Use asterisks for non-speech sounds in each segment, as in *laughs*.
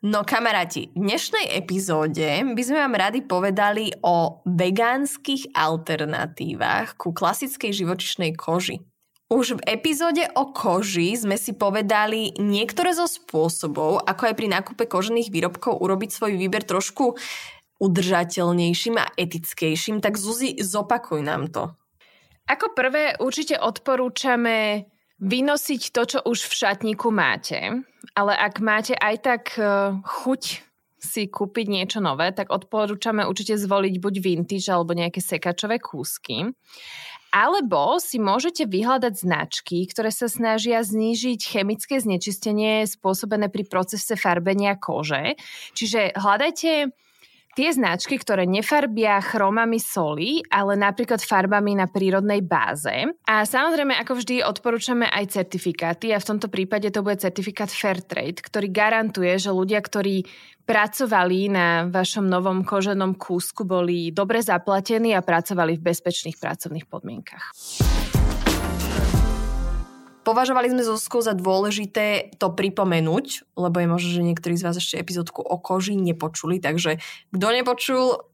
No kamaráti, v dnešnej epizóde by sme vám radi povedali o vegánskych alternatívach ku klasickej živočišnej koži. Už v epizóde o koži sme si povedali niektoré zo spôsobov, ako aj pri nákupe kožených výrobkov urobiť svoj výber trošku udržateľnejším a etickejším. Tak Zuzi, zopakuj nám to. Ako prvé určite odporúčame vynosiť to, čo už v šatníku máte, ale ak máte aj tak e, chuť si kúpiť niečo nové, tak odporúčame určite zvoliť buď vintage alebo nejaké sekačové kúsky. Alebo si môžete vyhľadať značky, ktoré sa snažia znížiť chemické znečistenie spôsobené pri procese farbenia kože. Čiže hľadajte tie značky, ktoré nefarbia chromami soli, ale napríklad farbami na prírodnej báze. A samozrejme, ako vždy, odporúčame aj certifikáty a v tomto prípade to bude certifikát Fairtrade, ktorý garantuje, že ľudia, ktorí pracovali na vašom novom koženom kúsku, boli dobre zaplatení a pracovali v bezpečných pracovných podmienkach. Považovali sme Zuzkou za dôležité to pripomenúť, lebo je možno, že niektorí z vás ešte epizódku o koži nepočuli, takže kto nepočul,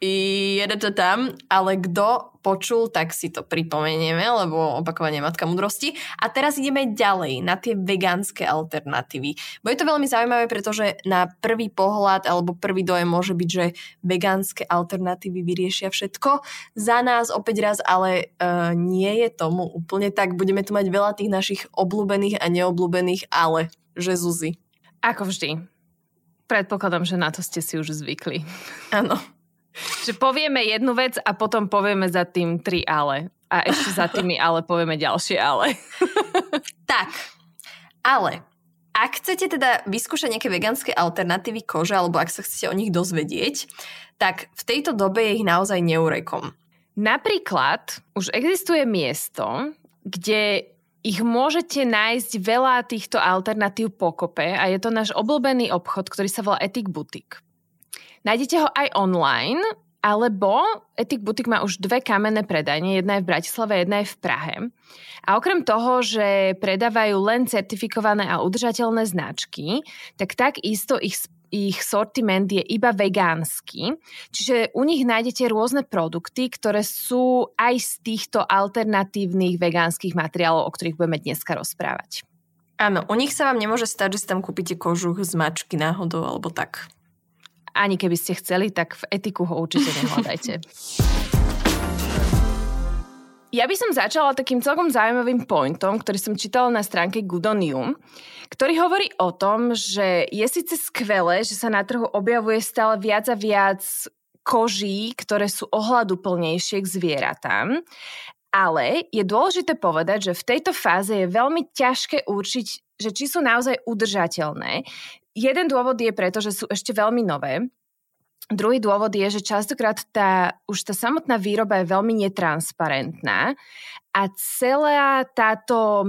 jede to tam, ale kto počul, tak si to pripomenieme, lebo opakovanie matka mudrosti. A teraz ideme ďalej na tie vegánske alternatívy. Bo je to veľmi zaujímavé, pretože na prvý pohľad alebo prvý dojem môže byť, že vegánske alternatívy vyriešia všetko. Za nás opäť raz, ale uh, nie je tomu úplne tak. Budeme tu mať veľa tých našich obľúbených a neobľúbených, ale že Zuzi. Ako vždy. Predpokladám, že na to ste si už zvykli. Áno. Že povieme jednu vec a potom povieme za tým tri ale. A ešte za tými ale povieme ďalšie ale. *laughs* tak, ale ak chcete teda vyskúšať nejaké vegánske alternatívy kože, alebo ak sa chcete o nich dozvedieť, tak v tejto dobe je ich naozaj neurekom. Napríklad už existuje miesto, kde ich môžete nájsť veľa týchto alternatív pokope a je to náš obľúbený obchod, ktorý sa volá Ethic Boutique. Nájdete ho aj online, alebo Etik Butik má už dve kamenné predajne, jedna je v Bratislave, jedna je v Prahe. A okrem toho, že predávajú len certifikované a udržateľné značky, tak takisto ich ich sortiment je iba vegánsky, čiže u nich nájdete rôzne produkty, ktoré sú aj z týchto alternatívnych vegánskych materiálov, o ktorých budeme dneska rozprávať. Áno, u nich sa vám nemôže stať, že si tam kúpite kožuch z mačky náhodou alebo tak ani keby ste chceli, tak v etiku ho určite nehľadajte. Ja by som začala takým celkom zaujímavým pointom, ktorý som čítala na stránke Gudonium, ktorý hovorí o tom, že je síce skvelé, že sa na trhu objavuje stále viac a viac koží, ktoré sú ohľaduplnejšie k zvieratám, ale je dôležité povedať, že v tejto fáze je veľmi ťažké určiť, že či sú naozaj udržateľné. Jeden dôvod je preto, že sú ešte veľmi nové. Druhý dôvod je, že častokrát tá, už tá samotná výroba je veľmi netransparentná a celá táto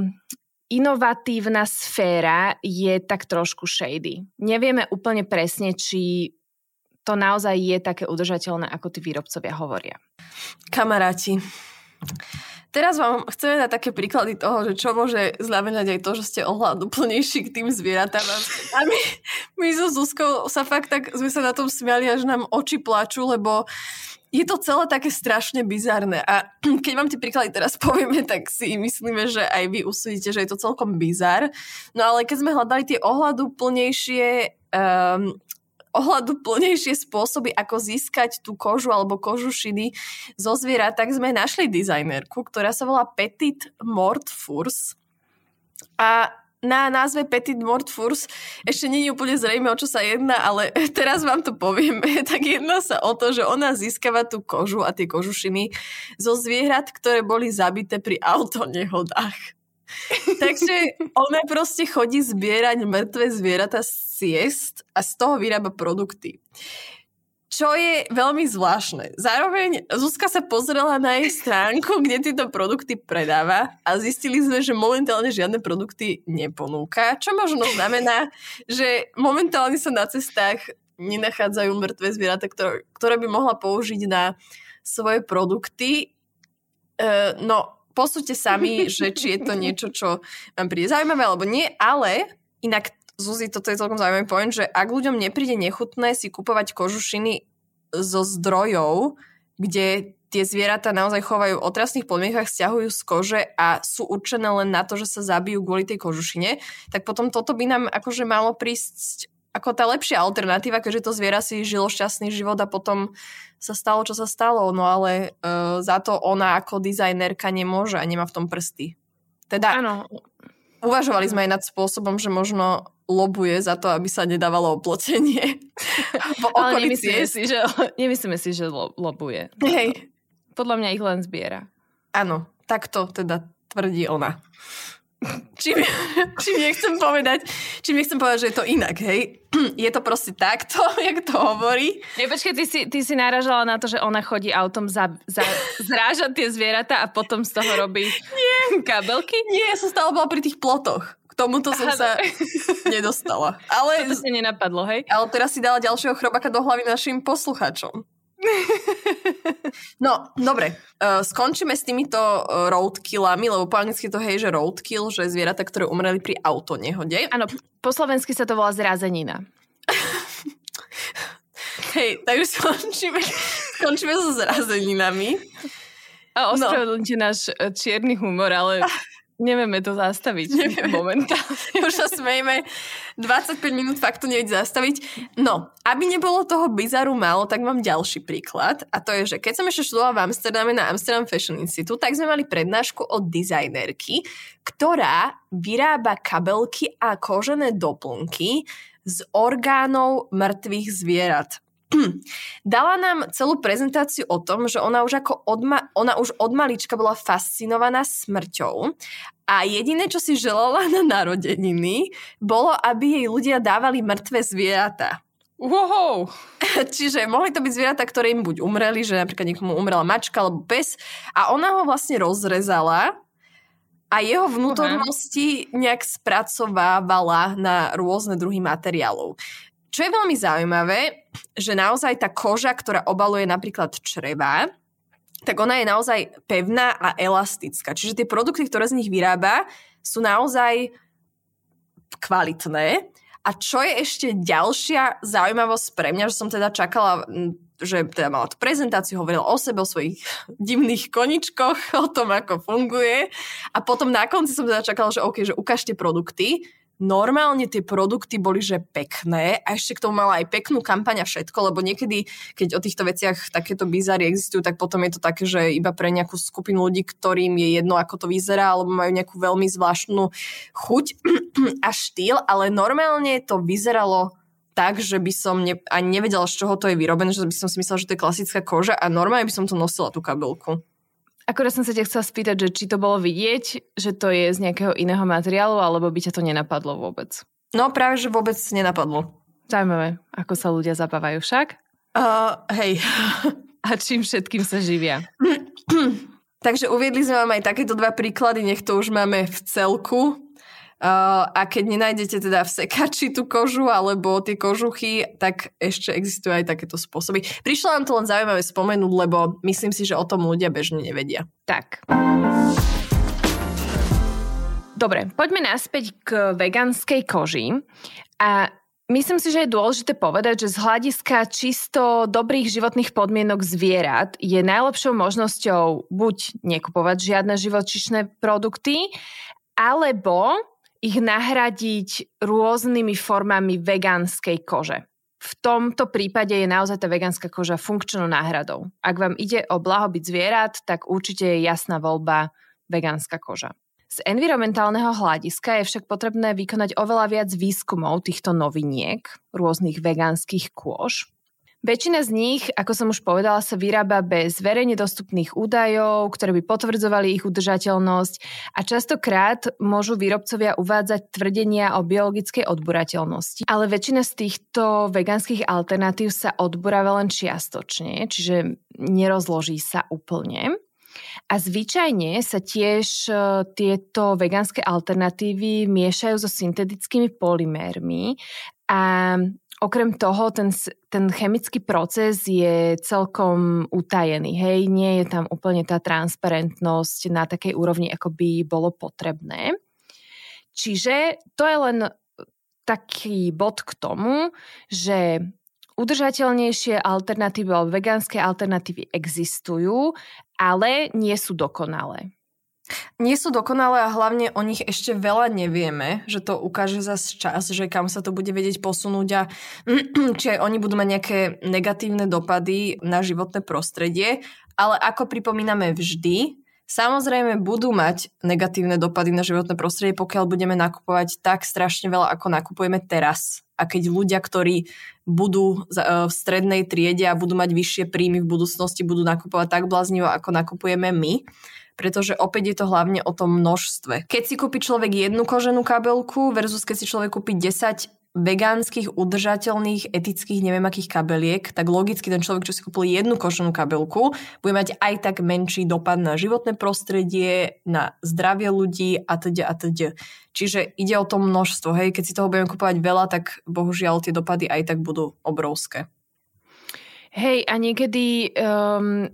inovatívna sféra je tak trošku shady. Nevieme úplne presne, či to naozaj je také udržateľné, ako tí výrobcovia hovoria. Kamaráti, Teraz vám chceme dať také príklady toho, že čo môže znamenať aj to, že ste ohľaduplnejší k tým zvieratám. A my, my so Zuzkou sa fakt tak, sme sa na tom smiali, až nám oči plačú, lebo je to celé také strašne bizarné. A keď vám tie príklady teraz povieme, tak si myslíme, že aj vy usúdite, že je to celkom bizar. No ale keď sme hľadali tie ohľaduplnejšie um, ohľadu plnejšie spôsoby, ako získať tú kožu alebo kožušiny zo zviera, tak sme našli dizajnerku, ktorá sa volá Petit Mort Furs. A na názve Petit Mort ešte nie je úplne zrejme, o čo sa jedná, ale *laughs* teraz vám to povieme. *laughs* Tak jedná sa o to, že ona získava tú kožu a tie kožušiny zo zvierat, ktoré boli zabité pri autonehodách. *laughs* Takže ona proste chodí zbierať mŕtve zvieratá z ciest a z toho vyrába produkty. Čo je veľmi zvláštne. Zároveň Zuzka sa pozrela na jej stránku, kde tieto produkty predáva a zistili sme, že momentálne žiadne produkty neponúka, čo možno znamená, že momentálne sa na cestách nenachádzajú mŕtve zvieratá, ktoré, ktoré by mohla použiť na svoje produkty. E, no, posúďte sami, že či je to niečo, čo vám príde zaujímavé alebo nie, ale inak Zuzi, toto je celkom zaujímavý point, že ak ľuďom nepríde nechutné si kupovať kožušiny zo zdrojov, kde tie zvieratá naozaj chovajú v otrasných podmienkach, stiahujú z kože a sú určené len na to, že sa zabijú kvôli tej kožušine, tak potom toto by nám akože malo prísť ako tá lepšia alternatíva, keďže to zviera si žilo šťastný život a potom sa stalo, čo sa stalo. No ale uh, za to ona ako dizajnerka nemôže a nemá v tom prsty. Teda ano. uvažovali sme aj nad spôsobom, že možno lobuje za to, aby sa nedávalo oplotenie. *laughs* Ale nemyslíme si, že, nemyslíme si, že lo, lobuje. Hej. Podľa mňa ich len zbiera. Áno, takto teda tvrdí ona. Čím, *laughs* čím nechcem povedať, čím nechcem povedať, že je to inak, hej. *clears throat* Je to proste takto, *laughs* jak to hovorí. Počkej, ty si, ty si náražala na to, že ona chodí autom za, za, *laughs* zrážať tie zvieratá a potom z toho robí Nie. kabelky? Nie, ja som stále bola pri tých plotoch. K tomuto som Aha, sa nedostala. Ale, to sa nenapadlo, hej? Ale teraz si dala ďalšieho chrobaka do hlavy našim poslucháčom. *laughs* No, dobre. Uh, skončíme s týmito uh, roadkillami, lebo po anglicky to hej, že roadkill, že zvieratá, ktoré umreli pri autonehode. Áno, po slovensky sa to volá zrazenina. *laughs* hej, takže skončíme, skončíme so zrazeninami. A ospravedlňte no. náš e, čierny humor, ale *laughs* Nevieme to zastaviť Nevieme. momentálne. *laughs* Už sa smejme. 25 minút fakt to nevieť zastaviť. No, aby nebolo toho bizaru málo, tak mám ďalší príklad. A to je, že keď som ešte študovala v Amsterdame na Amsterdam Fashion Institute, tak sme mali prednášku od dizajnerky, ktorá vyrába kabelky a kožené doplnky z orgánov mŕtvych zvierat. *clears throat* Dala nám celú prezentáciu o tom, že ona už, ako odma- ona už od malička bola fascinovaná smrťou a jediné, čo si želala na narodeniny, bolo, aby jej ľudia dávali mŕtve zvieratá. Wow. *laughs* Čiže mohli to byť zvieratá, ktoré im buď umreli, že napríklad niekomu umrela mačka alebo pes a ona ho vlastne rozrezala a jeho vnútornosti nejak spracovávala na rôzne druhy materiálov. Čo je veľmi zaujímavé, že naozaj tá koža, ktorá obaluje napríklad čreva, tak ona je naozaj pevná a elastická. Čiže tie produkty, ktoré z nich vyrába, sú naozaj kvalitné. A čo je ešte ďalšia zaujímavosť pre mňa, že som teda čakala, že teda mala tú prezentáciu, hovorila o sebe, o svojich *laughs* divných koničkoch, o tom, ako funguje. A potom na konci som teda čakala, že OK, že ukážte produkty normálne tie produkty boli, že pekné a ešte k tomu mala aj peknú kampaň a všetko, lebo niekedy, keď o týchto veciach takéto bizary existujú, tak potom je to také, že iba pre nejakú skupinu ľudí, ktorým je jedno, ako to vyzerá, alebo majú nejakú veľmi zvláštnu chuť *clears throat* a štýl, ale normálne to vyzeralo tak, že by som ne, ani nevedela, z čoho to je vyrobené, že by som si myslela, že to je klasická koža a normálne by som to nosila tú kabelku. Akorát som sa ťa chcela spýtať, že či to bolo vidieť, že to je z nejakého iného materiálu, alebo by ťa to nenapadlo vôbec? No práve, že vôbec nenapadlo. Zaujímavé, ako sa ľudia zabávajú však? Uh, hej. A čím všetkým sa živia? *clears throat* Takže uviedli sme vám aj takéto dva príklady, nech to už máme v celku. Uh, a keď nenájdete teda v sekači tú kožu alebo tie kožuchy, tak ešte existujú aj takéto spôsoby. Prišlo nám to len zaujímavé spomenúť, lebo myslím si, že o tom ľudia bežne nevedia. Tak. Dobre, poďme naspäť k veganskej koži. A Myslím si, že je dôležité povedať, že z hľadiska čisto dobrých životných podmienok zvierat je najlepšou možnosťou buď nekupovať žiadne živočišné produkty, alebo ich nahradiť rôznymi formami vegánskej kože. V tomto prípade je naozaj tá vegánska koža funkčnou náhradou. Ak vám ide o blahobyt zvierat, tak určite je jasná voľba vegánska koža. Z environmentálneho hľadiska je však potrebné vykonať oveľa viac výskumov týchto noviniek, rôznych vegánskych kôž. Väčšina z nich, ako som už povedala, sa vyrába bez verejne dostupných údajov, ktoré by potvrdzovali ich udržateľnosť a častokrát môžu výrobcovia uvádzať tvrdenia o biologickej odburateľnosti. Ale väčšina z týchto vegánskych alternatív sa odburáva len čiastočne, čiže nerozloží sa úplne. A zvyčajne sa tiež e, tieto vegánske alternatívy miešajú so syntetickými polymérmi a Okrem toho, ten, ten chemický proces je celkom utajený, hej, nie je tam úplne tá transparentnosť na takej úrovni, ako by bolo potrebné. Čiže to je len taký bod k tomu, že udržateľnejšie alternatívy alebo vegánske alternatívy existujú, ale nie sú dokonalé. Nie sú dokonalé a hlavne o nich ešte veľa nevieme, že to ukáže zase čas, že kam sa to bude vedieť posunúť a *clears throat* či aj oni budú mať nejaké negatívne dopady na životné prostredie. Ale ako pripomíname vždy, samozrejme budú mať negatívne dopady na životné prostredie, pokiaľ budeme nakupovať tak strašne veľa, ako nakupujeme teraz. A keď ľudia, ktorí budú e, v strednej triede a budú mať vyššie príjmy v budúcnosti, budú nakupovať tak bláznivo, ako nakupujeme my, pretože opäť je to hlavne o tom množstve. Keď si kúpi človek jednu koženú kabelku versus keď si človek kúpi 10 vegánskych, udržateľných, etických, neviem akých kabeliek, tak logicky ten človek, čo si kúpil jednu koženú kabelku, bude mať aj tak menší dopad na životné prostredie, na zdravie ľudí a teda a teda. Čiže ide o to množstvo, hej, keď si toho budeme kúpovať veľa, tak bohužiaľ tie dopady aj tak budú obrovské. Hej, a niekedy um,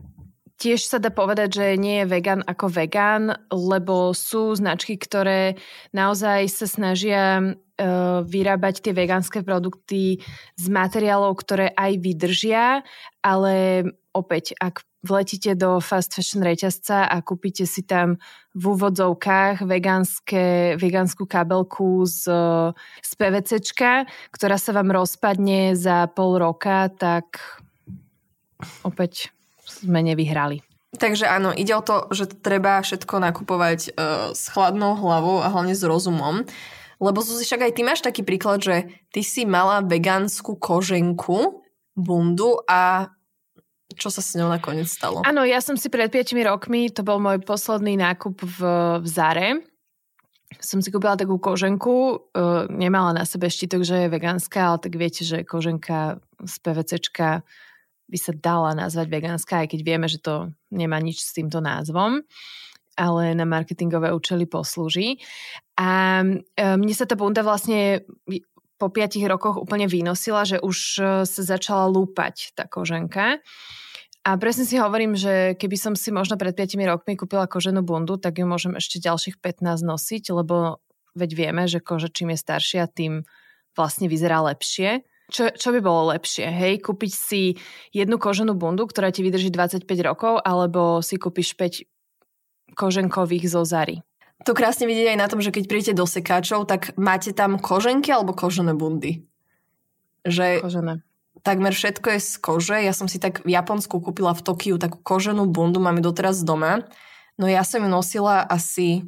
Tiež sa dá povedať, že nie je vegan ako vegan, lebo sú značky, ktoré naozaj sa snažia uh, vyrábať tie vegánske produkty z materiálov, ktoré aj vydržia, ale opäť, ak vletíte do fast fashion reťazca a kúpite si tam v úvodzovkách vegánske, vegánsku kabelku z, z PVCčka, ktorá sa vám rozpadne za pol roka, tak opäť sme nevyhrali. Takže áno, ide o to, že treba všetko nakupovať uh, s chladnou hlavou a hlavne s rozumom. Lebo Zuzi, však aj ty máš taký príklad, že ty si mala vegánsku koženku, bundu a čo sa s ňou nakoniec stalo? Áno, ja som si pred 5 rokmi, to bol môj posledný nákup v, v Zare, som si kúpila takú koženku, uh, nemala na sebe štítok, že je vegánska, ale tak viete, že koženka z PVCčka by sa dala nazvať vegánska, aj keď vieme, že to nemá nič s týmto názvom ale na marketingové účely poslúži. A e, mne sa tá bunda vlastne po piatich rokoch úplne vynosila, že už e, sa začala lúpať tá koženka. A presne si hovorím, že keby som si možno pred 5 rokmi kúpila koženú bundu, tak ju môžem ešte ďalších 15 nosiť, lebo veď vieme, že koža čím je staršia, tým vlastne vyzerá lepšie. Čo, čo by bolo lepšie, hej? Kúpiť si jednu koženú bundu, ktorá ti vydrží 25 rokov, alebo si kúpiš 5 koženkových zo Zary? To krásne vidieť aj na tom, že keď príjete do sekáčov, tak máte tam koženky alebo kožené bundy? Že kožené. Takmer všetko je z kože. Ja som si tak v Japonsku kúpila v Tokiu takú koženú bundu, máme doteraz doma. No ja som ju nosila asi,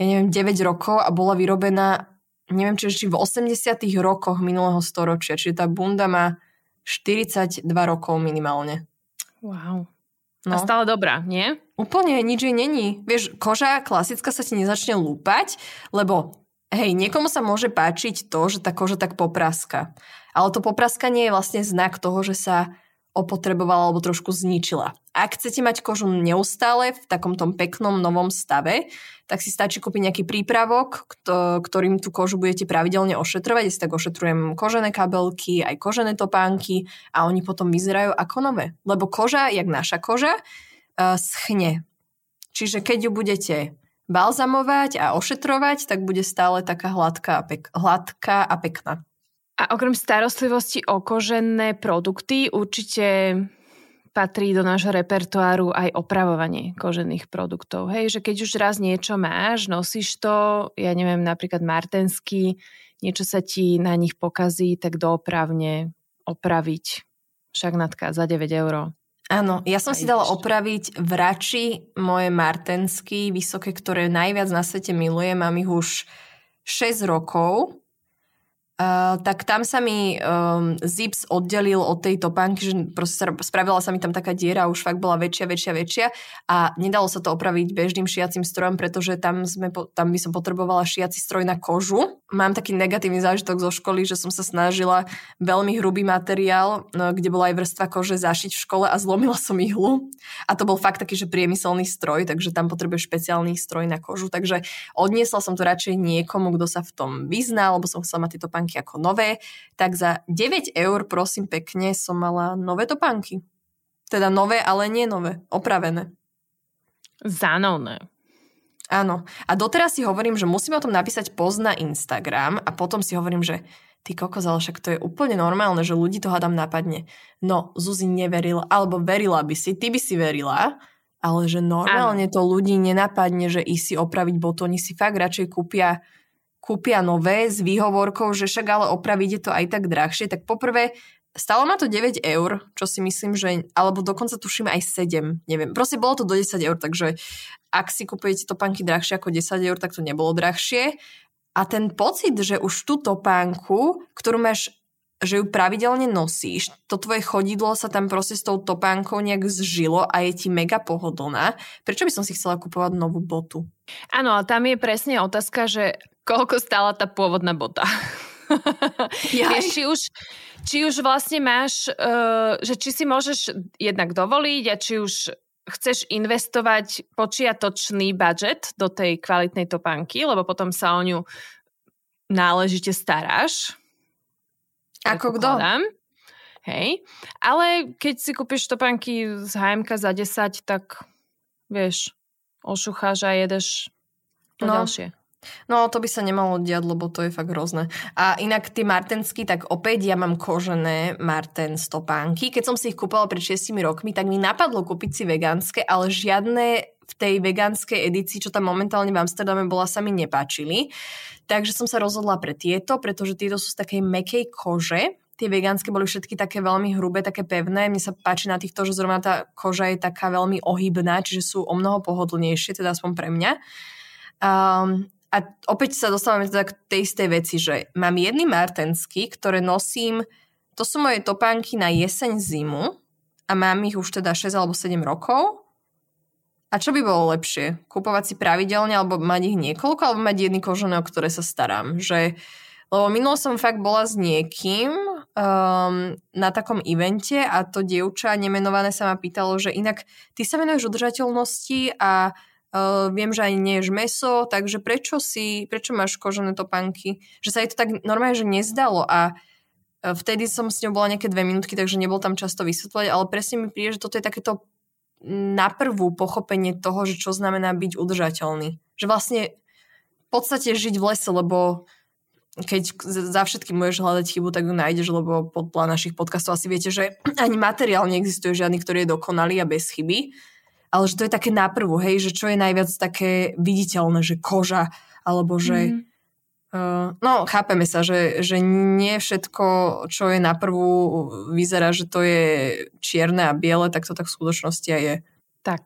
ja neviem, 9 rokov a bola vyrobená neviem, či ešte v 80 rokoch minulého storočia. Čiže tá bunda má 42 rokov minimálne. Wow. No. A stále dobrá, nie? Úplne, nič jej není. Vieš, koža klasická sa ti nezačne lúpať, lebo hej, niekomu sa môže páčiť to, že tá koža tak popraska. Ale to popraskanie je vlastne znak toho, že sa opotrebovala alebo trošku zničila. Ak chcete mať kožu neustále v takom tom peknom novom stave, tak si stačí kúpiť nejaký prípravok, ktorým tú kožu budete pravidelne ošetrovať. Ja si tak ošetrujem kožené kabelky, aj kožené topánky a oni potom vyzerajú ako nové. Lebo koža, jak naša koža, uh, schne. Čiže keď ju budete balzamovať a ošetrovať, tak bude stále taká hladká a, pek- hladká a pekná. A okrem starostlivosti o kožené produkty určite patrí do nášho repertoáru aj opravovanie kožených produktov. Hej, že keď už raz niečo máš, nosíš to, ja neviem, napríklad martenský, niečo sa ti na nich pokazí, tak doopravne opraviť šagnatká za 9 eur. Áno, ja som aj si dala ešte. opraviť vrači moje martensky vysoké, ktoré najviac na svete milujem. Mám ich už 6 rokov Uh, tak tam sa mi um, zips oddelil od tej topánky, že proste spravila sa mi tam taká diera, už fakt bola väčšia, väčšia, väčšia a nedalo sa to opraviť bežným šiacím strojom, pretože tam, sme, tam by som potrebovala šiaci stroj na kožu. Mám taký negatívny zážitok zo školy, že som sa snažila veľmi hrubý materiál, no, kde bola aj vrstva kože, zašiť v škole a zlomila som ihlu. A to bol fakt taký, že priemyselný stroj, takže tam potrebuje špeciálny stroj na kožu. Takže odniesla som to radšej niekomu, kto sa v tom vyzná, lebo som chcela mať tieto topánky ako nové, tak za 9 eur, prosím pekne, som mala nové topánky. Teda nové, ale nie nové, opravené. Zánovné. Áno. A doteraz si hovorím, že musím o tom napísať post na Instagram a potom si hovorím, že ty kokos, ale však to je úplne normálne, že ľudí to hádam napadne. No, Zuzi neverila, alebo verila by si, ty by si verila, ale že normálne Áno. to ľudí nenapadne, že i si opraviť botóny, si fakt radšej kúpia kúpia nové s výhovorkou, že však ale opraviť je to aj tak drahšie, tak poprvé stalo ma to 9 eur, čo si myslím, že, alebo dokonca tuším aj 7, neviem. Proste bolo to do 10 eur, takže ak si kupujete topánky drahšie ako 10 eur, tak to nebolo drahšie. A ten pocit, že už tú topánku, ktorú máš že ju pravidelne nosíš, to tvoje chodidlo sa tam proste s tou topánkou nejak zžilo a je ti mega pohodlná. Prečo by som si chcela kupovať novú botu? Áno, ale tam je presne otázka, že koľko stála tá pôvodná bota. *laughs* Vieš, či už, či už vlastne máš, uh, že či si môžeš jednak dovoliť a či už chceš investovať počiatočný budget do tej kvalitnej topánky, lebo potom sa o ňu náležite staráš. Ako kto? Hej. Ale keď si kúpiš topánky z HMK za 10, tak vieš, ošucháš a jedeš to no. ďalšie. No to by sa nemalo diať, lebo to je fakt hrozné. A inak tie martensky, tak opäť ja mám kožené marten stopánky. Keď som si ich kúpala pred 6 rokmi, tak mi napadlo kúpiť si vegánske, ale žiadne v tej vegánskej edícii, čo tam momentálne v Amsterdame bola, sa mi nepáčili. Takže som sa rozhodla pre tieto, pretože tieto sú z takej mekej kože, tie vegánske boli všetky také veľmi hrubé, také pevné. Mne sa páči na týchto, že zrovna tá koža je taká veľmi ohybná, čiže sú o mnoho pohodlnejšie, teda aspoň pre mňa. Um, a opäť sa dostávame teda k tej istej veci, že mám jedny martensky, ktoré nosím, to sú moje topánky na jeseň zimu a mám ich už teda 6 alebo 7 rokov. A čo by bolo lepšie? Kupovať si pravidelne alebo mať ich niekoľko alebo mať jedny kožené, o ktoré sa starám? Že, lebo minulo som fakt bola s niekým um, na takom evente a to dievča nemenované sa ma pýtalo, že inak ty sa venuješ udržateľnosti a Uh, viem, že aj ješ meso, takže prečo si, prečo máš kožené topánky? Že sa jej to tak normálne, že nezdalo a e, vtedy som s ňou bola nejaké dve minútky, takže nebol tam často vysvetľovať, ale presne mi príde, že toto je takéto naprvú pochopenie toho, že čo znamená byť udržateľný. Že vlastne v podstate žiť v lese, lebo keď za všetkým môžeš hľadať chybu, tak ju nájdeš, lebo podľa našich podcastov asi viete, že *clears throat* ani materiál neexistuje žiadny, ktorý je dokonalý a bez chyby ale že to je také naprvu, hej, že čo je najviac také viditeľné, že koža, alebo že... Mm. Uh, no, chápeme sa, že, že nie všetko, čo je naprvu, vyzerá, že to je čierne a biele, tak to tak v skutočnosti aj je. Tak.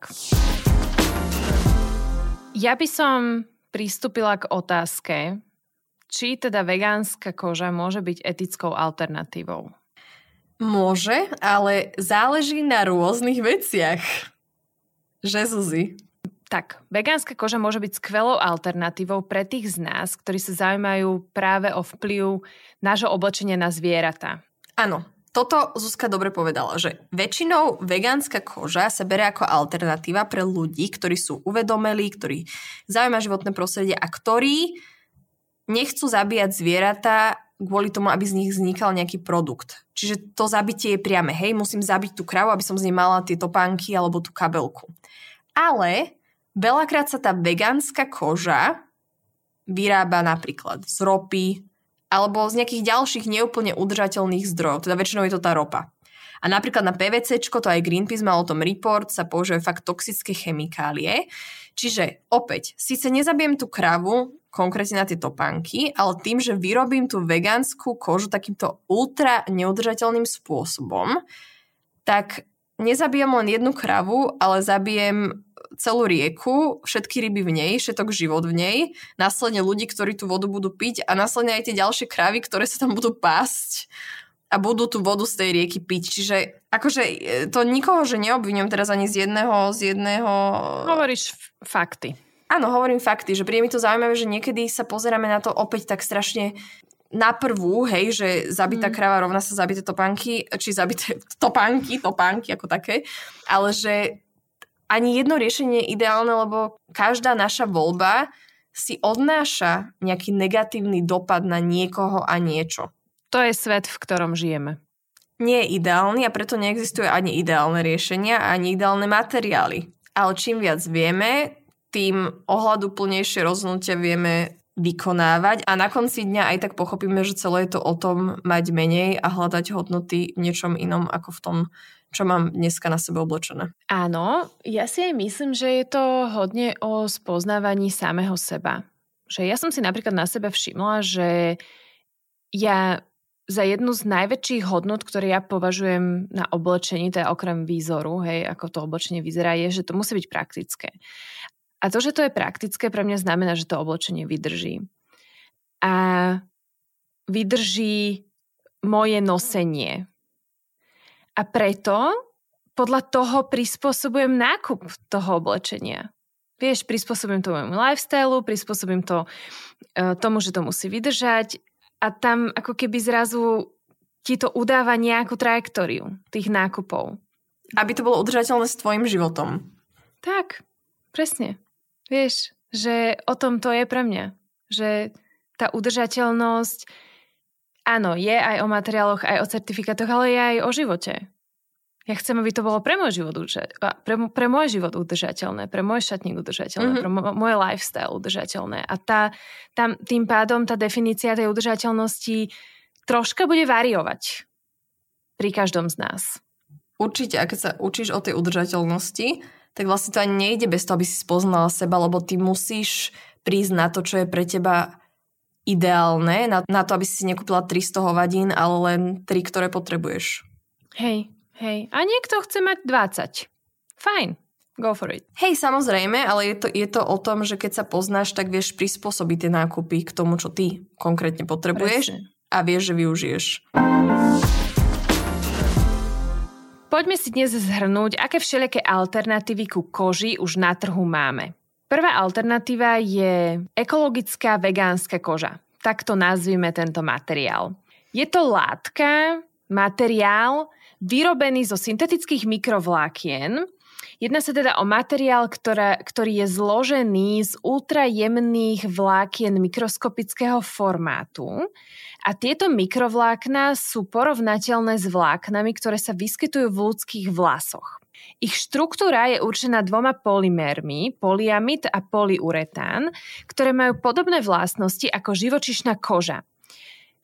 Ja by som pristúpila k otázke, či teda vegánska koža môže byť etickou alternatívou. Môže, ale záleží na rôznych veciach. Že Zuzi? Tak, vegánska koža môže byť skvelou alternatívou pre tých z nás, ktorí sa zaujímajú práve o vplyv nášho oblečenia na zvieratá. Áno, toto Zuzka dobre povedala, že väčšinou vegánska koža sa berie ako alternatíva pre ľudí, ktorí sú uvedomelí, ktorí zaujíma životné prostredie a ktorí nechcú zabíjať zvieratá kvôli tomu, aby z nich vznikal nejaký produkt. Čiže to zabitie je priame. Hej, musím zabiť tú kravu, aby som z nej mala tie topánky alebo tú kabelku. Ale veľakrát sa tá vegánska koža vyrába napríklad z ropy alebo z nejakých ďalších neúplne udržateľných zdrojov, teda väčšinou je to tá ropa. A napríklad na PVC, to aj Greenpeace mal o tom report, sa používajú fakt toxické chemikálie. Čiže opäť, síce nezabijem tú kravu konkrétne na tie topánky, ale tým, že vyrobím tú vegánsku kožu takýmto ultra neudržateľným spôsobom, tak nezabijem len jednu kravu, ale zabijem celú rieku, všetky ryby v nej, všetok život v nej, následne ľudí, ktorí tú vodu budú piť a následne aj tie ďalšie kravy, ktoré sa tam budú pásť a budú tú vodu z tej rieky piť. Čiže akože e, to nikoho, že neobvinujem teraz ani z jedného, z jedného... Hovoríš fakty. Áno, hovorím fakty, že príde mi to zaujímavé, že niekedy sa pozeráme na to opäť tak strašne na prvú, hej, že zabitá mm. krava rovná sa zabité topánky, či zabité *laughs* topánky, topánky ako také, ale že ani jedno riešenie je ideálne, lebo každá naša voľba si odnáša nejaký negatívny dopad na niekoho a niečo. To je svet, v ktorom žijeme. Nie je ideálny a preto neexistuje ani ideálne riešenia, ani ideálne materiály. Ale čím viac vieme, tým ohľadu plnejšie rozhodnutia vieme vykonávať a na konci dňa aj tak pochopíme, že celé je to o tom mať menej a hľadať hodnoty v niečom inom ako v tom, čo mám dneska na sebe oblečené. Áno, ja si aj myslím, že je to hodne o spoznávaní samého seba. Že ja som si napríklad na sebe všimla, že ja za jednu z najväčších hodnot, ktoré ja považujem na oblečení, teda okrem výzoru, hej, ako to oblečenie vyzerá, je, že to musí byť praktické. A to, že to je praktické, pre mňa znamená, že to oblečenie vydrží. A vydrží moje nosenie. A preto podľa toho prispôsobujem nákup toho oblečenia. Vieš, prispôsobím to môjmu lifestyle, prispôsobím to uh, tomu, že to musí vydržať a tam ako keby zrazu ti to udáva nejakú trajektóriu tých nákupov. Aby to bolo udržateľné s tvojim životom. Tak, presne. Vieš, že o tom to je pre mňa. Že tá udržateľnosť, áno, je aj o materiáloch, aj o certifikátoch, ale je aj o živote. Ja chcem, aby to bolo pre môj život, pre, pre môj život udržateľné, pre môj šatník udržateľné, mm-hmm. pre môj lifestyle udržateľné. A tá, tam, tým pádom tá definícia tej udržateľnosti troška bude variovať pri každom z nás. Určite, a keď sa učíš o tej udržateľnosti, tak vlastne to ani nejde bez toho, aby si spoznala seba, lebo ty musíš prísť na to, čo je pre teba ideálne, na, na to, aby si nekúpila 300 hovadín, ale len 3, ktoré potrebuješ. Hej, Hej, a niekto chce mať 20. Fajn, go for it. Hej, samozrejme, ale je to, je to o tom, že keď sa poznáš, tak vieš prispôsobiť tie nákupy k tomu, čo ty konkrétne potrebuješ Presne. a vieš, že využiješ. Poďme si dnes zhrnúť, aké všelijaké alternatívy ku koži už na trhu máme. Prvá alternatíva je ekologická vegánska koža. Takto nazvime tento materiál. Je to látka, materiál, vyrobený zo syntetických mikrovlákien. Jedná sa teda o materiál, ktorá, ktorý je zložený z ultrajemných vlákien mikroskopického formátu. A tieto mikrovlákna sú porovnateľné s vláknami, ktoré sa vyskytujú v ľudských vlasoch. Ich štruktúra je určená dvoma polymérmi, polyamid a polyuretán, ktoré majú podobné vlastnosti ako živočišná koža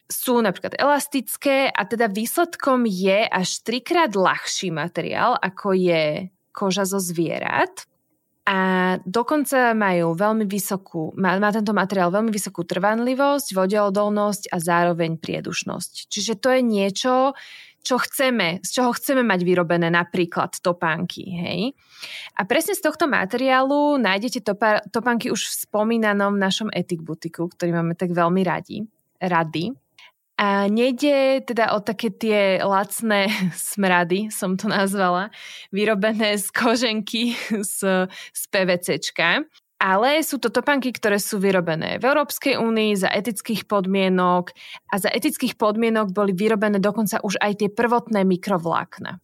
sú napríklad elastické a teda výsledkom je až trikrát ľahší materiál, ako je koža zo zvierat. A dokonca majú veľmi vysokú, má, má tento materiál veľmi vysokú trvanlivosť, vodeodolnosť a zároveň priedušnosť. Čiže to je niečo, čo chceme, z čoho chceme mať vyrobené napríklad topánky. Hej? A presne z tohto materiálu nájdete topa, topánky už v spomínanom našom etik butiku, ktorý máme tak veľmi radi. Rady. A nejde teda o také tie lacné *laughs* smrady, som to nazvala, vyrobené z koženky *laughs* z, z PVCčka, ale sú to topánky, ktoré sú vyrobené v Európskej únii za etických podmienok a za etických podmienok boli vyrobené dokonca už aj tie prvotné mikrovlákna.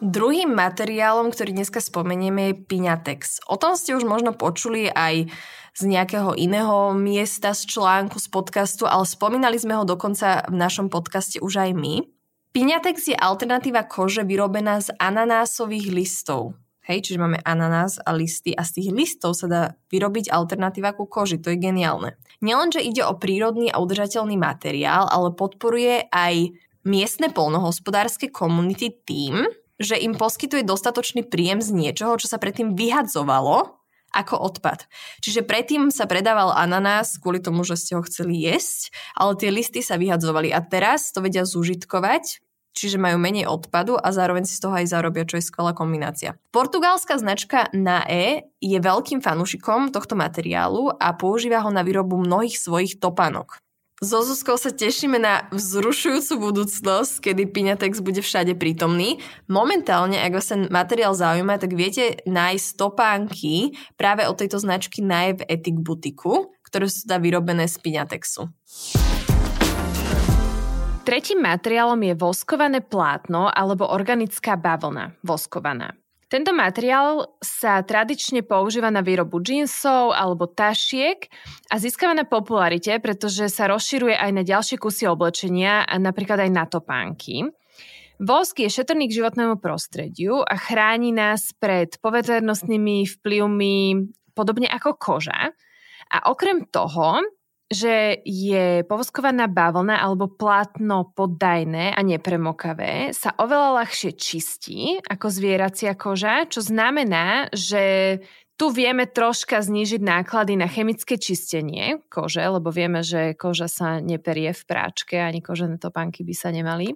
Druhým materiálom, ktorý dneska spomenieme, je Piňatex. O tom ste už možno počuli aj z nejakého iného miesta, z článku, z podcastu, ale spomínali sme ho dokonca v našom podcaste už aj my. Piňatex je alternatíva kože vyrobená z ananásových listov. Hej, čiže máme ananás a listy a z tých listov sa dá vyrobiť alternatíva ku koži. To je geniálne. Nielenže ide o prírodný a udržateľný materiál, ale podporuje aj miestne polnohospodárske komunity tým, že im poskytuje dostatočný príjem z niečoho, čo sa predtým vyhadzovalo ako odpad. Čiže predtým sa predával ananás kvôli tomu, že ste ho chceli jesť, ale tie listy sa vyhadzovali a teraz to vedia zužitkovať čiže majú menej odpadu a zároveň si z toho aj zarobia, čo je skvelá kombinácia. Portugalská značka NAE je veľkým fanúšikom tohto materiálu a používa ho na výrobu mnohých svojich topánok. So Zuzkou sa tešíme na vzrušujúcu budúcnosť, kedy Piňatex bude všade prítomný. Momentálne, ak vás ten materiál zaujíma, tak viete nájsť topánky práve od tejto značky Naev Ethic Butiku, ktoré sú teda vyrobené z Piňatexu. Tretím materiálom je voskované plátno alebo organická bavlna, voskovaná. Tento materiál sa tradične používa na výrobu džínsov alebo tašiek a získava na popularite, pretože sa rozširuje aj na ďalšie kusy oblečenia, napríklad aj na topánky. Vosk je šetrný k životnému prostrediu a chráni nás pred poveternostnými vplyvmi podobne ako koža. A okrem toho že je povoskovaná bavlna alebo plátno poddajné a nepremokavé sa oveľa ľahšie čistí ako zvieracia koža, čo znamená, že tu vieme troška znížiť náklady na chemické čistenie kože, lebo vieme, že koža sa neperie v práčke, ani kožené topánky by sa nemali.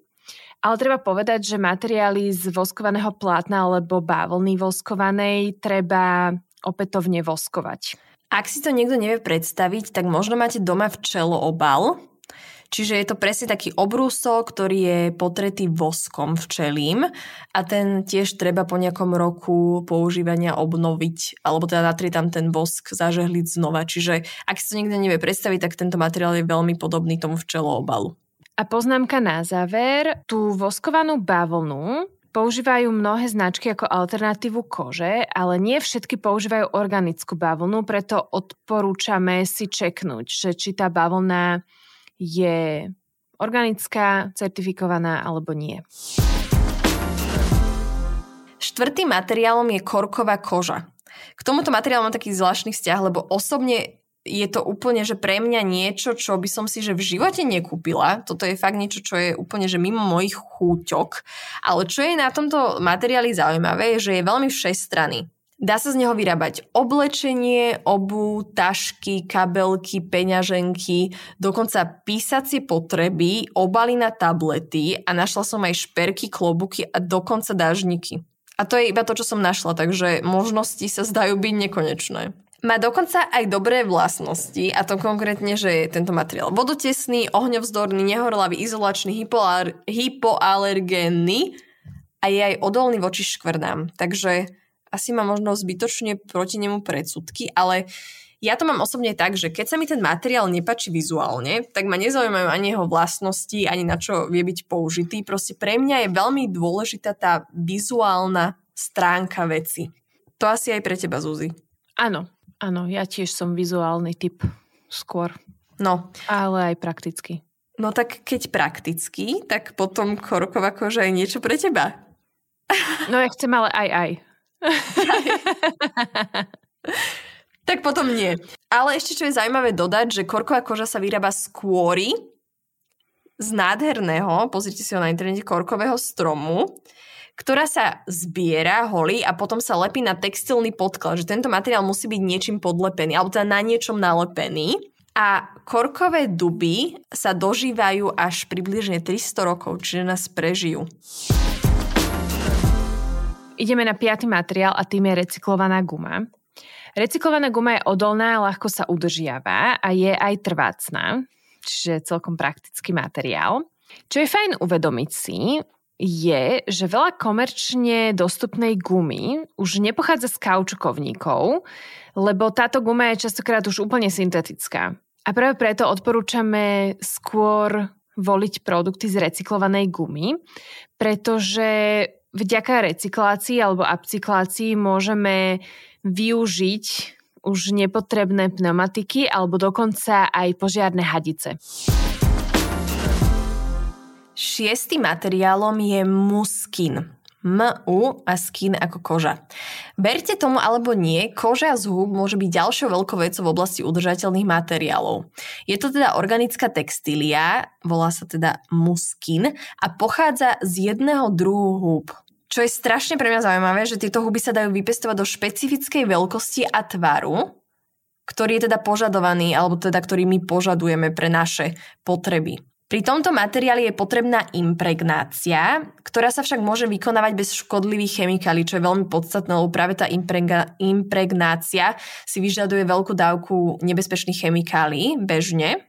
Ale treba povedať, že materiály z voskovaného plátna alebo bávlny voskovanej treba opätovne voskovať. Ak si to niekto nevie predstaviť, tak možno máte doma včelo obal, Čiže je to presne taký obrúsok, ktorý je potretý voskom včelím a ten tiež treba po nejakom roku používania obnoviť, alebo teda natrieť tam ten vosk, zažehliť znova. Čiže ak si to niekto nevie predstaviť, tak tento materiál je veľmi podobný tomu včelo obalu. A poznámka na záver, tú voskovanú bavlnu Používajú mnohé značky ako alternatívu kože, ale nie všetky používajú organickú bavlnu, preto odporúčame si čeknúť, že či tá bavlna je organická, certifikovaná alebo nie. Štvrtým materiálom je korková koža. K tomuto materiálu mám taký zvláštny vzťah, lebo osobne je to úplne, že pre mňa niečo, čo by som si že v živote nekúpila. Toto je fakt niečo, čo je úplne, že mimo mojich chúťok. Ale čo je na tomto materiáli zaujímavé, je, že je veľmi všestranný. Dá sa z neho vyrábať oblečenie, obu, tašky, kabelky, peňaženky, dokonca písacie potreby, obaly na tablety a našla som aj šperky, klobuky a dokonca dážniky. A to je iba to, čo som našla, takže možnosti sa zdajú byť nekonečné. Má dokonca aj dobré vlastnosti, a to konkrétne, že je tento materiál vodotesný, ohňovzdorný, nehorlavý, izolačný, hypoaler- hypoalergénny a je aj odolný voči škvrdám. Takže asi má možno zbytočne proti nemu predsudky, ale ja to mám osobne tak, že keď sa mi ten materiál nepačí vizuálne, tak ma nezaujímajú ani jeho vlastnosti, ani na čo vie byť použitý. Proste pre mňa je veľmi dôležitá tá vizuálna stránka veci. To asi aj pre teba, Zuzi. Áno, Áno, ja tiež som vizuálny typ skôr. No. Ale aj prakticky. No tak keď prakticky, tak potom korková koža je niečo pre teba. *laughs* No ja chcem ale aj aj. *laughs* tak potom nie. Ale ešte čo je zaujímavé dodať, že korková koža sa vyrába z kôry z nádherného, pozrite si ho na internete, korkového stromu, ktorá sa zbiera, holí a potom sa lepí na textilný podklad, že tento materiál musí byť niečím podlepený, alebo teda na niečom nalepený. A korkové duby sa dožívajú až približne 300 rokov, čiže nás prežijú. Ideme na piatý materiál a tým je recyklovaná guma. Recyklovaná guma je odolná, ľahko sa udržiava a je aj trvácná, čiže celkom praktický materiál. Čo je fajn uvedomiť si, je, že veľa komerčne dostupnej gumy už nepochádza z kaučukovníkov, lebo táto guma je častokrát už úplne syntetická. A práve preto odporúčame skôr voliť produkty z recyklovanej gumy, pretože vďaka recyklácii alebo upcyklácii môžeme využiť už nepotrebné pneumatiky alebo dokonca aj požiarne hadice. Šiestým materiálom je muskin. MU a skin ako koža. Verte tomu alebo nie, koža z húb môže byť ďalšou veľkou vecou v oblasti udržateľných materiálov. Je to teda organická textília, volá sa teda muskin a pochádza z jedného druhu húb. Čo je strašne pre mňa zaujímavé, že tieto huby sa dajú vypestovať do špecifickej veľkosti a tvaru, ktorý je teda požadovaný, alebo teda ktorý my požadujeme pre naše potreby. Pri tomto materiáli je potrebná impregnácia, ktorá sa však môže vykonávať bez škodlivých chemikálií, čo je veľmi podstatné, lebo práve tá impregnácia si vyžaduje veľkú dávku nebezpečných chemikálií bežne.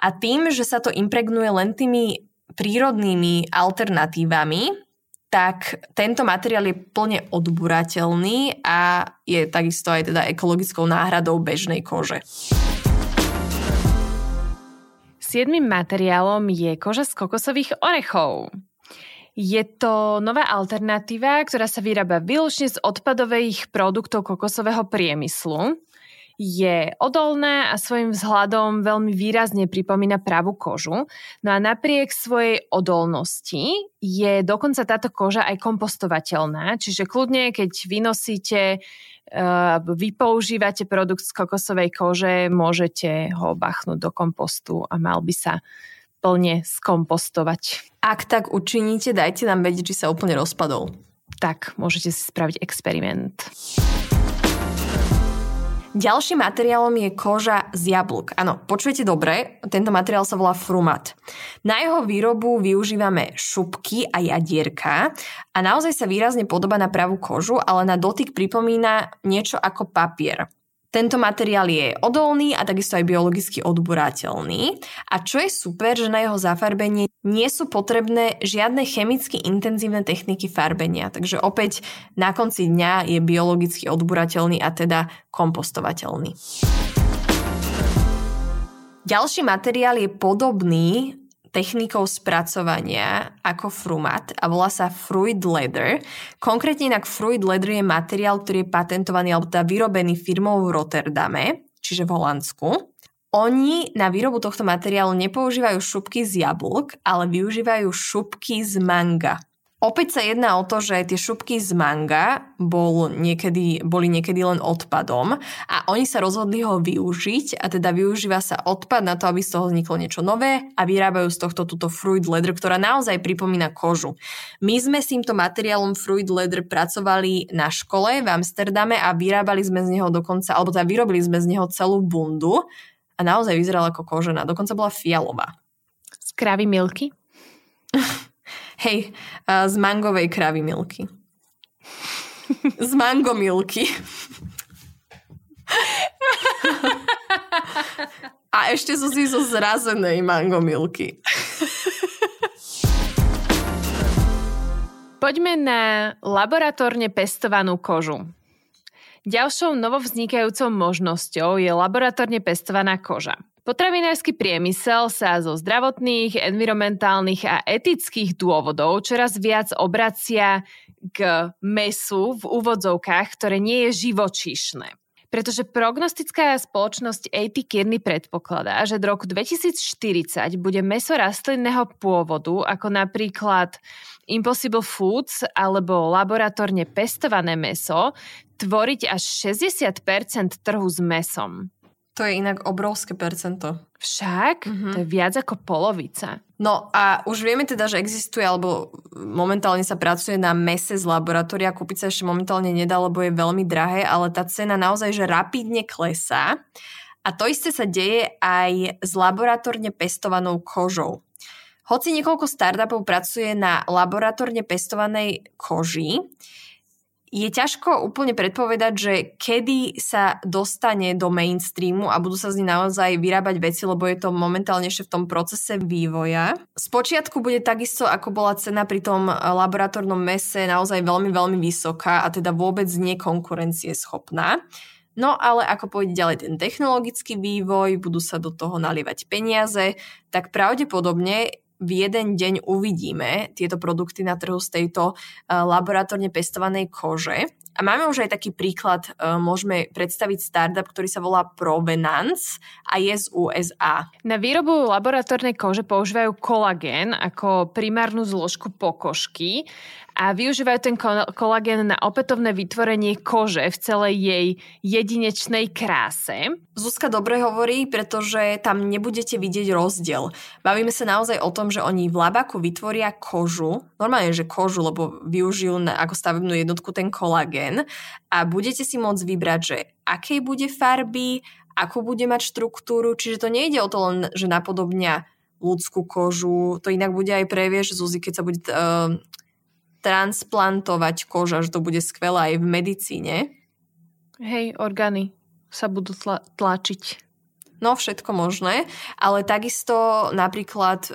A tým, že sa to impregnuje len tými prírodnými alternatívami, tak tento materiál je plne odburateľný a je takisto aj teda ekologickou náhradou bežnej kože. Siedmým materiálom je koža z kokosových orechov. Je to nová alternatíva, ktorá sa vyrába výlučne z odpadových produktov kokosového priemyslu. Je odolná a svojim vzhľadom veľmi výrazne pripomína pravú kožu. No a napriek svojej odolnosti je dokonca táto koža aj kompostovateľná, čiže kľudne, keď vynosíte vy používate produkt z kokosovej kože, môžete ho bachnúť do kompostu a mal by sa plne skompostovať. Ak tak učiníte, dajte nám vedieť, či sa úplne rozpadol. Tak, môžete si spraviť experiment. Ďalším materiálom je koža z jablk. Áno, počujete dobre, tento materiál sa volá frumat. Na jeho výrobu využívame šupky a jadierka a naozaj sa výrazne podoba na pravú kožu, ale na dotyk pripomína niečo ako papier. Tento materiál je odolný a takisto aj biologicky odburáteľný. A čo je super, že na jeho zafarbenie nie sú potrebné žiadne chemicky intenzívne techniky farbenia. Takže opäť na konci dňa je biologicky odburateľný a teda kompostovateľný. Ďalší materiál je podobný technikou spracovania ako frumat a volá sa Fruit Leather. Konkrétne inak Fruit Leather je materiál, ktorý je patentovaný alebo teda vyrobený firmou v Rotterdame, čiže v Holandsku. Oni na výrobu tohto materiálu nepoužívajú šupky z jablk, ale využívajú šupky z manga. Opäť sa jedná o to, že tie šupky z manga bol niekedy, boli niekedy len odpadom a oni sa rozhodli ho využiť a teda využíva sa odpad na to, aby z toho vzniklo niečo nové a vyrábajú z tohto túto fruit leather, ktorá naozaj pripomína kožu. My sme s týmto materiálom fruit leather pracovali na škole v Amsterdame a vyrábali sme z neho dokonca, alebo teda vyrobili sme z neho celú bundu a naozaj vyzerala ako kožená, dokonca bola fialová. Z milky? Hej, z mangovej kravy milky. Z mango milky. A ešte si zo zrazenej mango milky. Poďme na laboratórne pestovanú kožu. Ďalšou novovznikajúcou možnosťou je laboratórne pestovaná koža. Potravinársky priemysel sa zo zdravotných, environmentálnych a etických dôvodov čoraz viac obracia k mesu v úvodzovkách, ktoré nie je živočíšne. Pretože prognostická spoločnosť A.T. Kearney predpokladá, že do roku 2040 bude meso rastlinného pôvodu, ako napríklad Impossible Foods alebo laboratórne pestované meso, tvoriť až 60% trhu s mesom. To je inak obrovské percento. Však? Mm-hmm. To je viac ako polovica. No a už vieme teda, že existuje, alebo momentálne sa pracuje na mese z laboratória. Kúpiť sa ešte momentálne nedá, lebo je veľmi drahé, ale tá cena naozaj, že rapidne klesá. A to isté sa deje aj s laboratórne pestovanou kožou. Hoci niekoľko startupov pracuje na laboratórne pestovanej koži, je ťažko úplne predpovedať, že kedy sa dostane do mainstreamu a budú sa z ní naozaj vyrábať veci, lebo je to momentálne ešte v tom procese vývoja. Spočiatku bude takisto, ako bola cena pri tom laboratórnom mese, naozaj veľmi, veľmi vysoká a teda vôbec nie schopná. No ale ako pôjde ďalej ten technologický vývoj, budú sa do toho nalievať peniaze, tak pravdepodobne v jeden deň uvidíme tieto produkty na trhu z tejto eh, laboratórne pestovanej kože. A máme už aj taký príklad, eh, môžeme predstaviť startup, ktorý sa volá Provenance a je z USA. Na výrobu laboratórnej kože používajú kolagén ako primárnu zložku pokožky a využívajú ten kolagén na opätovné vytvorenie kože v celej jej jedinečnej kráse. Zuzka dobre hovorí, pretože tam nebudete vidieť rozdiel. Bavíme sa naozaj o tom, že oni v labaku vytvoria kožu, normálne, že kožu, lebo využijú na, ako stavebnú jednotku ten kolagén a budete si môcť vybrať, že akej bude farby, ako bude mať štruktúru, čiže to nejde o to len, že napodobňa ľudskú kožu. To inak bude aj previeš, Zuzi, keď sa bude uh, transplantovať koža, že to bude skvelé aj v medicíne. Hej, orgány sa budú tla- tlačiť. No, všetko možné, ale takisto napríklad e,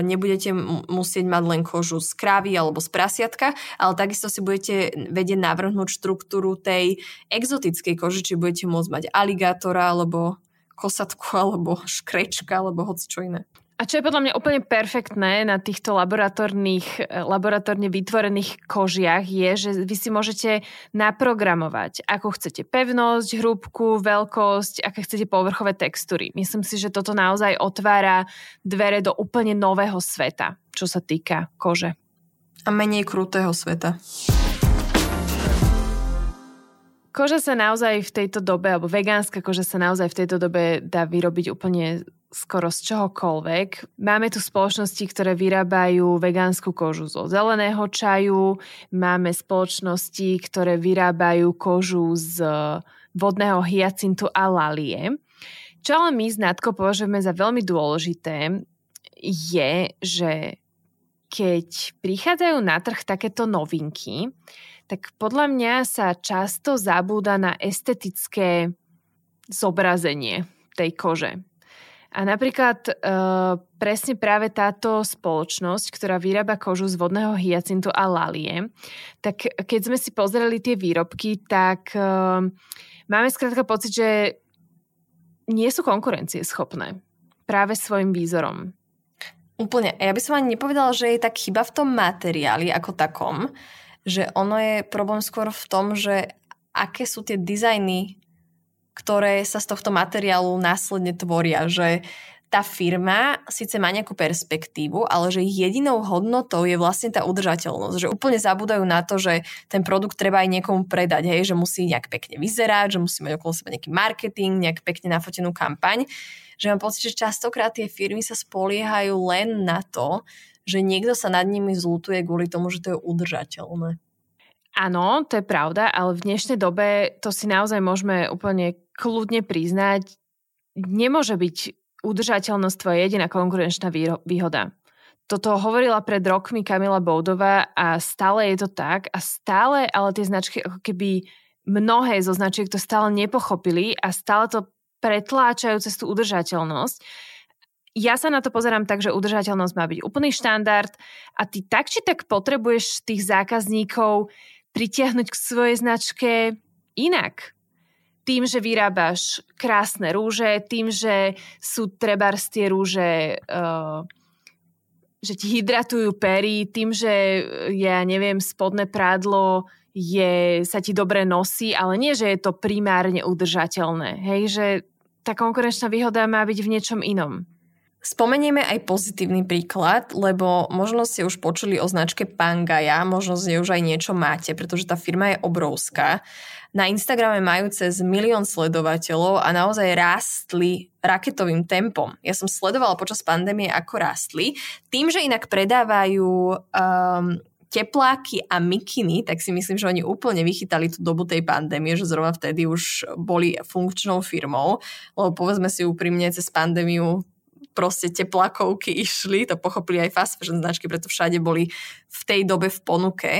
nebudete musieť mať len kožu z krávy alebo z prasiatka, ale takisto si budete vedieť navrhnúť štruktúru tej exotickej kože, či budete môcť mať aligátora alebo kosatku alebo škrečka alebo hoci čo iné. A čo je podľa mňa úplne perfektné na týchto laboratórnych, eh, laboratórne vytvorených kožiach je, že vy si môžete naprogramovať, ako chcete pevnosť, hrúbku, veľkosť, aké chcete povrchové textúry. Myslím si, že toto naozaj otvára dvere do úplne nového sveta, čo sa týka kože. A menej krutého sveta. Koža sa naozaj v tejto dobe, alebo vegánska koža sa naozaj v tejto dobe dá vyrobiť úplne skoro z čohokoľvek. Máme tu spoločnosti, ktoré vyrábajú vegánsku kožu zo zeleného čaju, máme spoločnosti, ktoré vyrábajú kožu z vodného hyacintu a lalie. Čo ale my z Natko považujeme za veľmi dôležité, je, že keď prichádzajú na trh takéto novinky, tak podľa mňa sa často zabúda na estetické zobrazenie tej kože. A napríklad e, presne práve táto spoločnosť, ktorá vyrába kožu z vodného hyacintu a lalie, tak keď sme si pozreli tie výrobky, tak e, máme skrátka pocit, že nie sú konkurencieschopné práve svojim výzorom. Úplne. Ja by som ani nepovedala, že je tak chyba v tom materiáli ako takom, že ono je problém skôr v tom, že aké sú tie dizajny, ktoré sa z tohto materiálu následne tvoria, že tá firma síce má nejakú perspektívu, ale že jedinou hodnotou je vlastne tá udržateľnosť. Že úplne zabúdajú na to, že ten produkt treba aj niekomu predať, hej, že musí nejak pekne vyzerať, že musí mať okolo seba nejaký marketing, nejak pekne nafotenú kampaň. Že mám pocit, že častokrát tie firmy sa spoliehajú len na to, že niekto sa nad nimi zlutuje kvôli tomu, že to je udržateľné. Áno, to je pravda, ale v dnešnej dobe to si naozaj môžeme úplne kľudne priznať. Nemôže byť udržateľnosť tvoja jediná konkurenčná výhoda. Toto hovorila pred rokmi Kamila Boudová a stále je to tak a stále, ale tie značky ako keby mnohé zo značiek to stále nepochopili a stále to pretláčajú cez tú udržateľnosť ja sa na to pozerám tak, že udržateľnosť má byť úplný štandard a ty tak či tak potrebuješ tých zákazníkov pritiahnuť k svojej značke inak. Tým, že vyrábaš krásne rúže, tým, že sú trebárs tie rúže, uh, že ti hydratujú pery, tým, že ja neviem, spodné prádlo je, sa ti dobre nosí, ale nie, že je to primárne udržateľné. Hej, že tá konkurenčná výhoda má byť v niečom inom. Spomenieme aj pozitívny príklad, lebo možno ste už počuli o značke Pangaja, možno z nej už aj niečo máte, pretože tá firma je obrovská. Na Instagrame majú cez milión sledovateľov a naozaj rástli raketovým tempom. Ja som sledovala počas pandémie, ako rástli. Tým, že inak predávajú um, tepláky a mikiny, tak si myslím, že oni úplne vychytali tú dobu tej pandémie, že zrovna vtedy už boli funkčnou firmou, lebo povedzme si úprimne, cez pandémiu proste teplákovky išli, to pochopili aj fast fashion značky, preto všade boli v tej dobe v ponuke.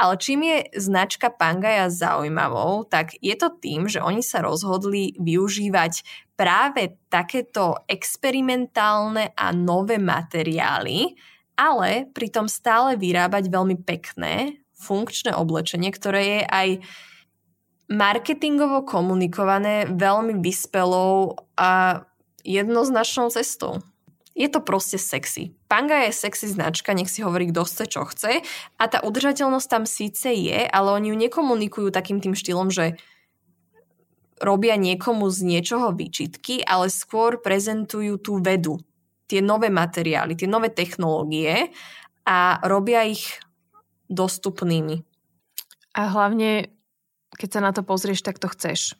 Ale čím je značka Pangaja zaujímavou, tak je to tým, že oni sa rozhodli využívať práve takéto experimentálne a nové materiály, ale pritom stále vyrábať veľmi pekné, funkčné oblečenie, ktoré je aj marketingovo komunikované veľmi vyspelou a jednoznačnou cestou. Je to proste sexy. Panga je sexy značka, nech si hovorí kto chce, čo chce a tá udržateľnosť tam síce je, ale oni ju nekomunikujú takým tým štýlom, že robia niekomu z niečoho výčitky, ale skôr prezentujú tú vedu, tie nové materiály, tie nové technológie a robia ich dostupnými. A hlavne, keď sa na to pozrieš, tak to chceš.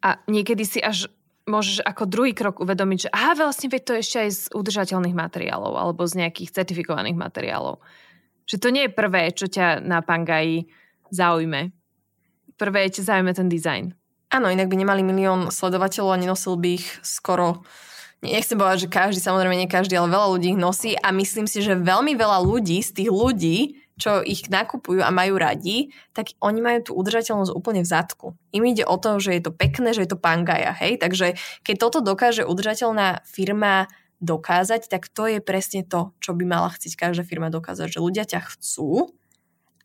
A niekedy si až môžeš ako druhý krok uvedomiť, že aha, vlastne veď to je ešte aj z udržateľných materiálov alebo z nejakých certifikovaných materiálov. Že to nie je prvé, čo ťa na Pangaji zaujme. Prvé ťa zaujme ten dizajn. Áno, inak by nemali milión sledovateľov a nenosil by ich skoro nechcem povedať, že každý, samozrejme nie každý, ale veľa ľudí ich nosí a myslím si, že veľmi veľa ľudí z tých ľudí, čo ich nakupujú a majú radi, tak oni majú tú udržateľnosť úplne v zadku. Im ide o to, že je to pekné, že je to pangaja, hej? Takže keď toto dokáže udržateľná firma dokázať, tak to je presne to, čo by mala chcieť každá firma dokázať, že ľudia ťa chcú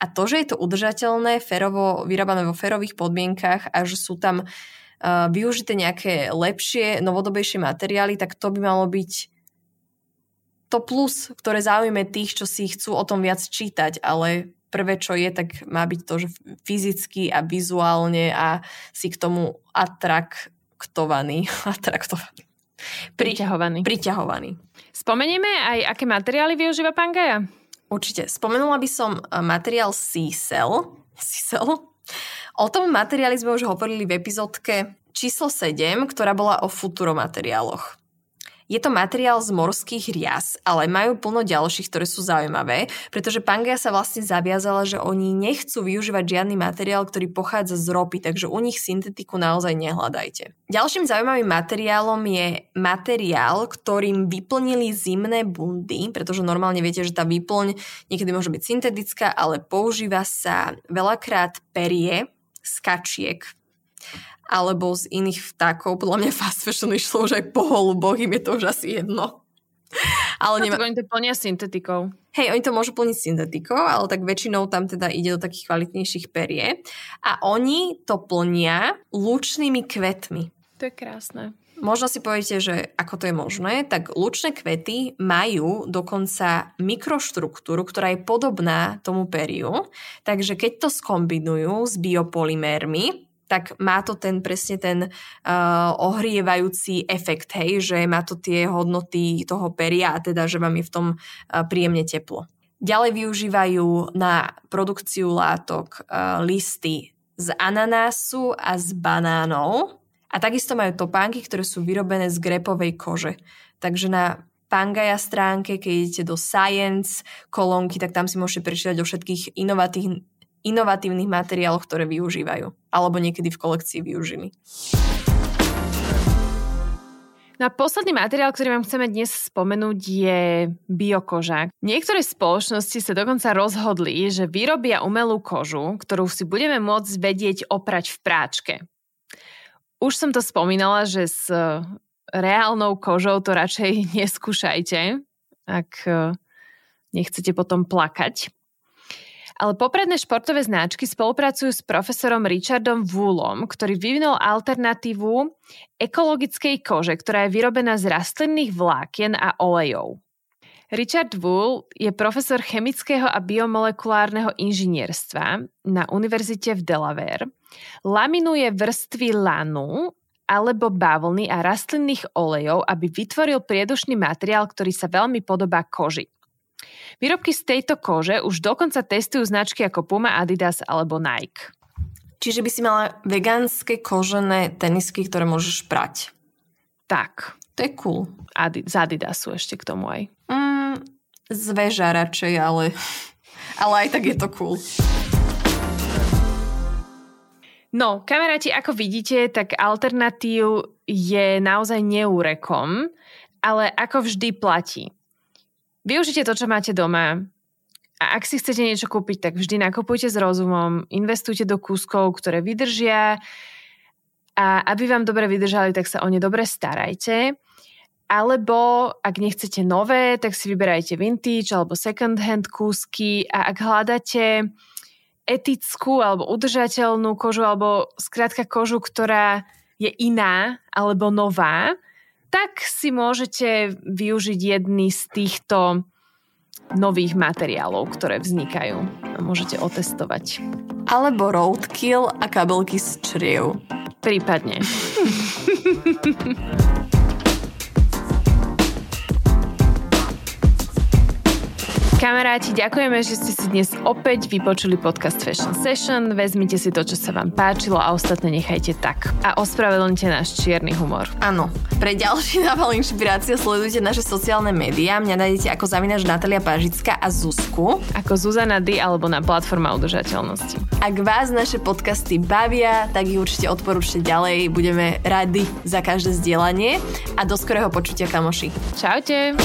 a to, že je to udržateľné, ferovo, vyrábané vo ferových podmienkach a že sú tam uh, využité nejaké lepšie, novodobejšie materiály, tak to by malo byť to plus, ktoré zaujíme tých, čo si chcú o tom viac čítať, ale prvé, čo je, tak má byť to, že fyzicky a vizuálne a si k tomu atraktovaný. *laughs* atraktovaný. Pri, priťahovaný. Priťahovaný. Spomenieme aj, aké materiály využíva Pangaja? Určite. Spomenula by som e, materiál Cell. *laughs* O tom materiáli sme už hovorili v epizódke číslo 7, ktorá bola o futuromateriáloch. Je to materiál z morských rias, ale majú plno ďalších, ktoré sú zaujímavé, pretože Pangea sa vlastne zaviazala, že oni nechcú využívať žiadny materiál, ktorý pochádza z ropy, takže u nich syntetiku naozaj nehľadajte. Ďalším zaujímavým materiálom je materiál, ktorým vyplnili zimné bundy, pretože normálne viete, že tá výplň niekedy môže byť syntetická, ale používa sa veľakrát perie z kačiek alebo z iných vtákov. Podľa mňa fast fashion išlo už aj po holuboch, im je to už asi jedno. Ale no, nema... oni to plnia syntetikou. Hej, oni to môžu plniť syntetikou, ale tak väčšinou tam teda ide do takých kvalitnejších perie. A oni to plnia lučnými kvetmi. To je krásne. Možno si poviete, že ako to je možné, tak lučné kvety majú dokonca mikroštruktúru, ktorá je podobná tomu periu, takže keď to skombinujú s biopolymérmi, tak má to ten presne ten uh, ohrievajúci efekt, hej, že má to tie hodnoty toho peria a teda, že vám je v tom uh, príjemne teplo. Ďalej využívajú na produkciu látok uh, listy z ananásu a z banánov a takisto majú topánky, ktoré sú vyrobené z grepovej kože. Takže na Pangaja stránke, keď idete do Science kolónky, tak tam si môžete prečítať o všetkých inovatívnych inovatívnych materiáloch, ktoré využívajú alebo niekedy v kolekcii využili. No posledný materiál, ktorý vám chceme dnes spomenúť, je biokoža. Niektoré spoločnosti sa dokonca rozhodli, že vyrobia umelú kožu, ktorú si budeme môcť vedieť oprať v práčke. Už som to spomínala, že s reálnou kožou to radšej *laughs* neskúšajte, ak nechcete potom plakať. Ale popredné športové značky spolupracujú s profesorom Richardom Woolom, ktorý vyvinul alternatívu ekologickej kože, ktorá je vyrobená z rastlinných vlákien a olejov. Richard Wool je profesor chemického a biomolekulárneho inžinierstva na univerzite v Delaware. Laminuje vrstvy lanu alebo bavlny a rastlinných olejov, aby vytvoril priedušný materiál, ktorý sa veľmi podobá koži. Výrobky z tejto kože už dokonca testujú značky ako Puma, Adidas alebo Nike. Čiže by si mala vegánske kožené tenisky, ktoré môžeš prať. Tak. To je cool. Adi- z Adidasu ešte k tomu aj. Mm, z veža radšej, ale, ale aj tak je to cool. No, kamaráti, ako vidíte, tak alternatív je naozaj neúrekom, ale ako vždy platí. Využite to, čo máte doma. A ak si chcete niečo kúpiť, tak vždy nakupujte s rozumom, investujte do kúskov, ktoré vydržia a aby vám dobre vydržali, tak sa o ne dobre starajte. Alebo ak nechcete nové, tak si vyberajte vintage alebo second hand kúsky a ak hľadáte etickú alebo udržateľnú kožu alebo skrátka kožu, ktorá je iná alebo nová, tak si môžete využiť jedný z týchto nových materiálov, ktoré vznikajú a môžete otestovať. Alebo roadkill a kabelky z čriev. Prípadne. *laughs* Kamaráti, ďakujeme, že ste si dnes opäť vypočuli podcast Fashion Session. Vezmite si to, čo sa vám páčilo a ostatné nechajte tak. A ospravedlňte náš čierny humor. Áno. Pre ďalší nával inšpirácie sledujte naše sociálne médiá. Mňa nájdete ako zavinač Natalia Pážická a Zuzku. Ako Zuzana D alebo na platforma udržateľnosti. Ak vás naše podcasty bavia, tak ich určite odporúčte ďalej. Budeme radi za každé zdieľanie a do skorého počutia, kamoši. Čaute.